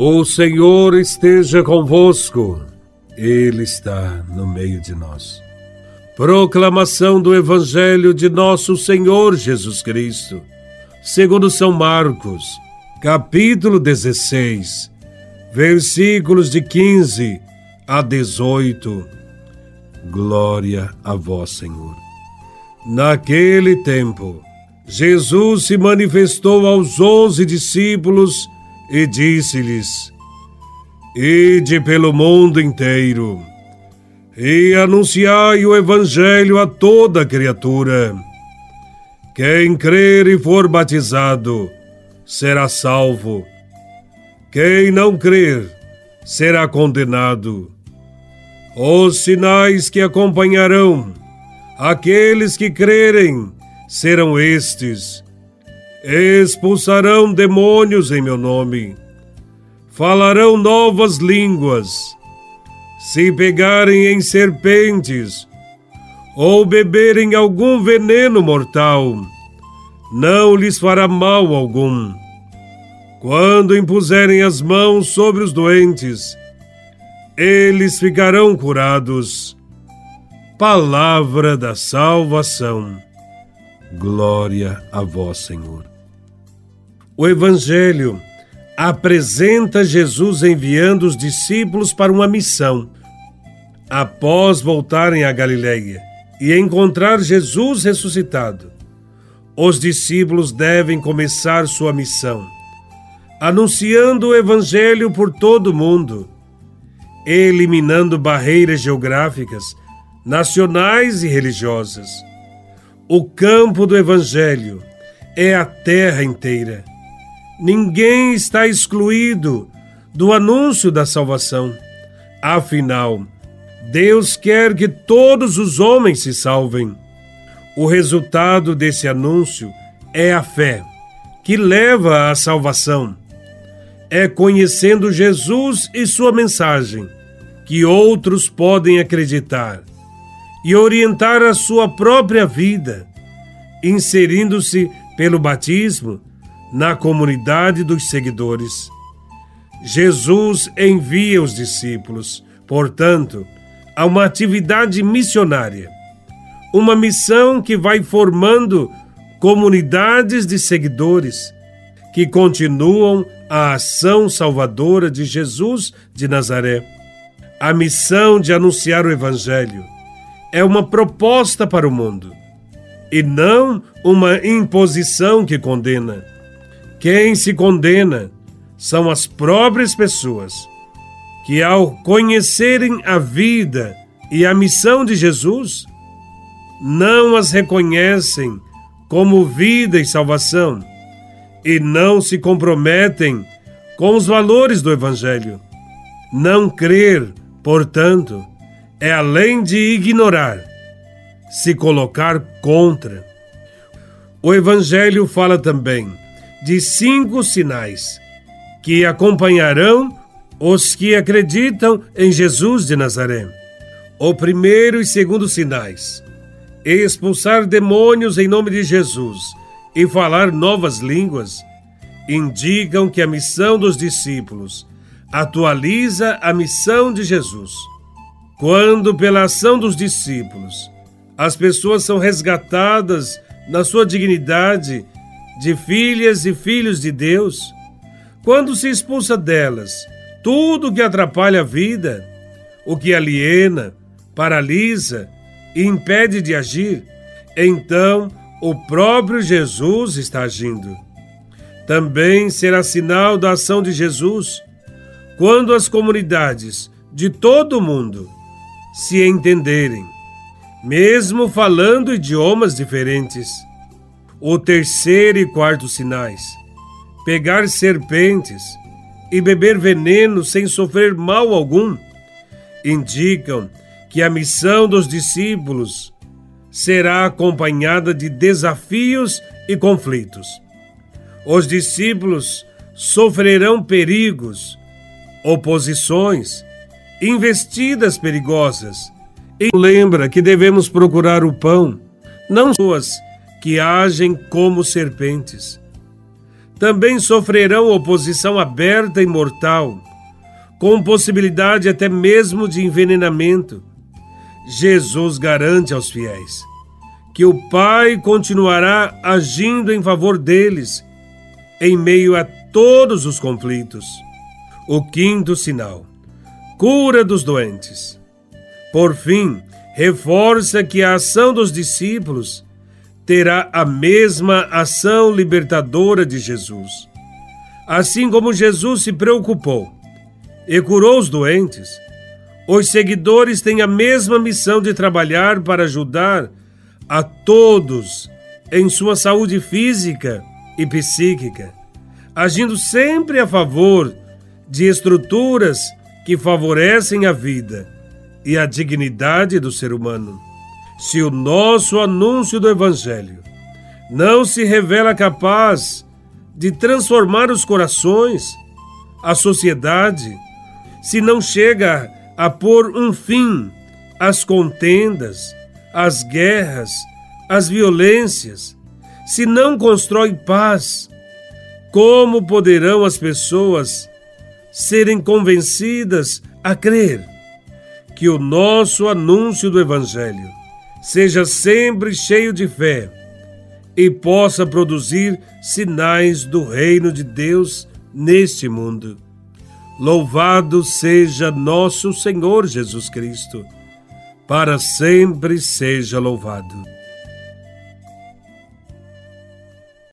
O Senhor esteja convosco, Ele está no meio de nós. Proclamação do Evangelho de Nosso Senhor Jesus Cristo, segundo São Marcos, capítulo 16, versículos de 15 a 18. Glória a Vós, Senhor. Naquele tempo, Jesus se manifestou aos onze discípulos e disse-lhes: Ide pelo mundo inteiro e anunciai o Evangelho a toda criatura. Quem crer e for batizado será salvo. Quem não crer será condenado. Os sinais que acompanharão aqueles que crerem serão estes expulsarão demônios em meu nome, falarão novas línguas, se pegarem em serpentes ou beberem algum veneno mortal, não lhes fará mal algum. Quando impuserem as mãos sobre os doentes, eles ficarão curados. Palavra da salvação. Glória a vós, Senhor. O Evangelho apresenta Jesus enviando os discípulos para uma missão. Após voltarem a Galiléia e encontrar Jesus ressuscitado, os discípulos devem começar sua missão, anunciando o Evangelho por todo o mundo, eliminando barreiras geográficas, nacionais e religiosas o campo do Evangelho é a terra inteira. Ninguém está excluído do anúncio da salvação. Afinal, Deus quer que todos os homens se salvem. O resultado desse anúncio é a fé, que leva à salvação. É conhecendo Jesus e sua mensagem que outros podem acreditar e orientar a sua própria vida, inserindo-se pelo batismo na comunidade dos seguidores. Jesus envia os discípulos, portanto, a uma atividade missionária, uma missão que vai formando comunidades de seguidores que continuam a ação salvadora de Jesus de Nazaré. A missão de anunciar o Evangelho é uma proposta para o mundo e não uma imposição que condena. Quem se condena são as próprias pessoas que, ao conhecerem a vida e a missão de Jesus, não as reconhecem como vida e salvação e não se comprometem com os valores do Evangelho. Não crer, portanto, é além de ignorar, se colocar contra. O Evangelho fala também de cinco sinais que acompanharão os que acreditam em Jesus de Nazaré. O primeiro e segundo sinais: expulsar demônios em nome de Jesus e falar novas línguas, indicam que a missão dos discípulos atualiza a missão de Jesus. Quando, pela ação dos discípulos, as pessoas são resgatadas na sua dignidade de filhas e filhos de Deus, quando se expulsa delas tudo que atrapalha a vida, o que aliena, paralisa e impede de agir, então o próprio Jesus está agindo. Também será sinal da ação de Jesus quando as comunidades de todo o mundo se entenderem, mesmo falando idiomas diferentes. O terceiro e quarto sinais: pegar serpentes e beber veneno sem sofrer mal algum, indicam que a missão dos discípulos será acompanhada de desafios e conflitos. Os discípulos sofrerão perigos, oposições investidas perigosas. E lembra que devemos procurar o pão, não pessoas que agem como serpentes. também sofrerão oposição aberta e mortal, com possibilidade até mesmo de envenenamento. Jesus garante aos fiéis que o Pai continuará agindo em favor deles em meio a todos os conflitos. O quinto sinal: cura dos doentes. Por fim, reforça que a ação dos discípulos terá a mesma ação libertadora de Jesus. Assim como Jesus se preocupou e curou os doentes, os seguidores têm a mesma missão de trabalhar para ajudar a todos em sua saúde física e psíquica, agindo sempre a favor de estruturas que favorecem a vida e a dignidade do ser humano. Se o nosso anúncio do Evangelho não se revela capaz de transformar os corações, a sociedade, se não chega a pôr um fim às contendas, às guerras, às violências, se não constrói paz, como poderão as pessoas serem convencidas a crer que o nosso anúncio do Evangelho seja sempre cheio de fé e possa produzir sinais do reino de Deus neste mundo? Louvado seja nosso Senhor Jesus Cristo, para sempre seja louvado.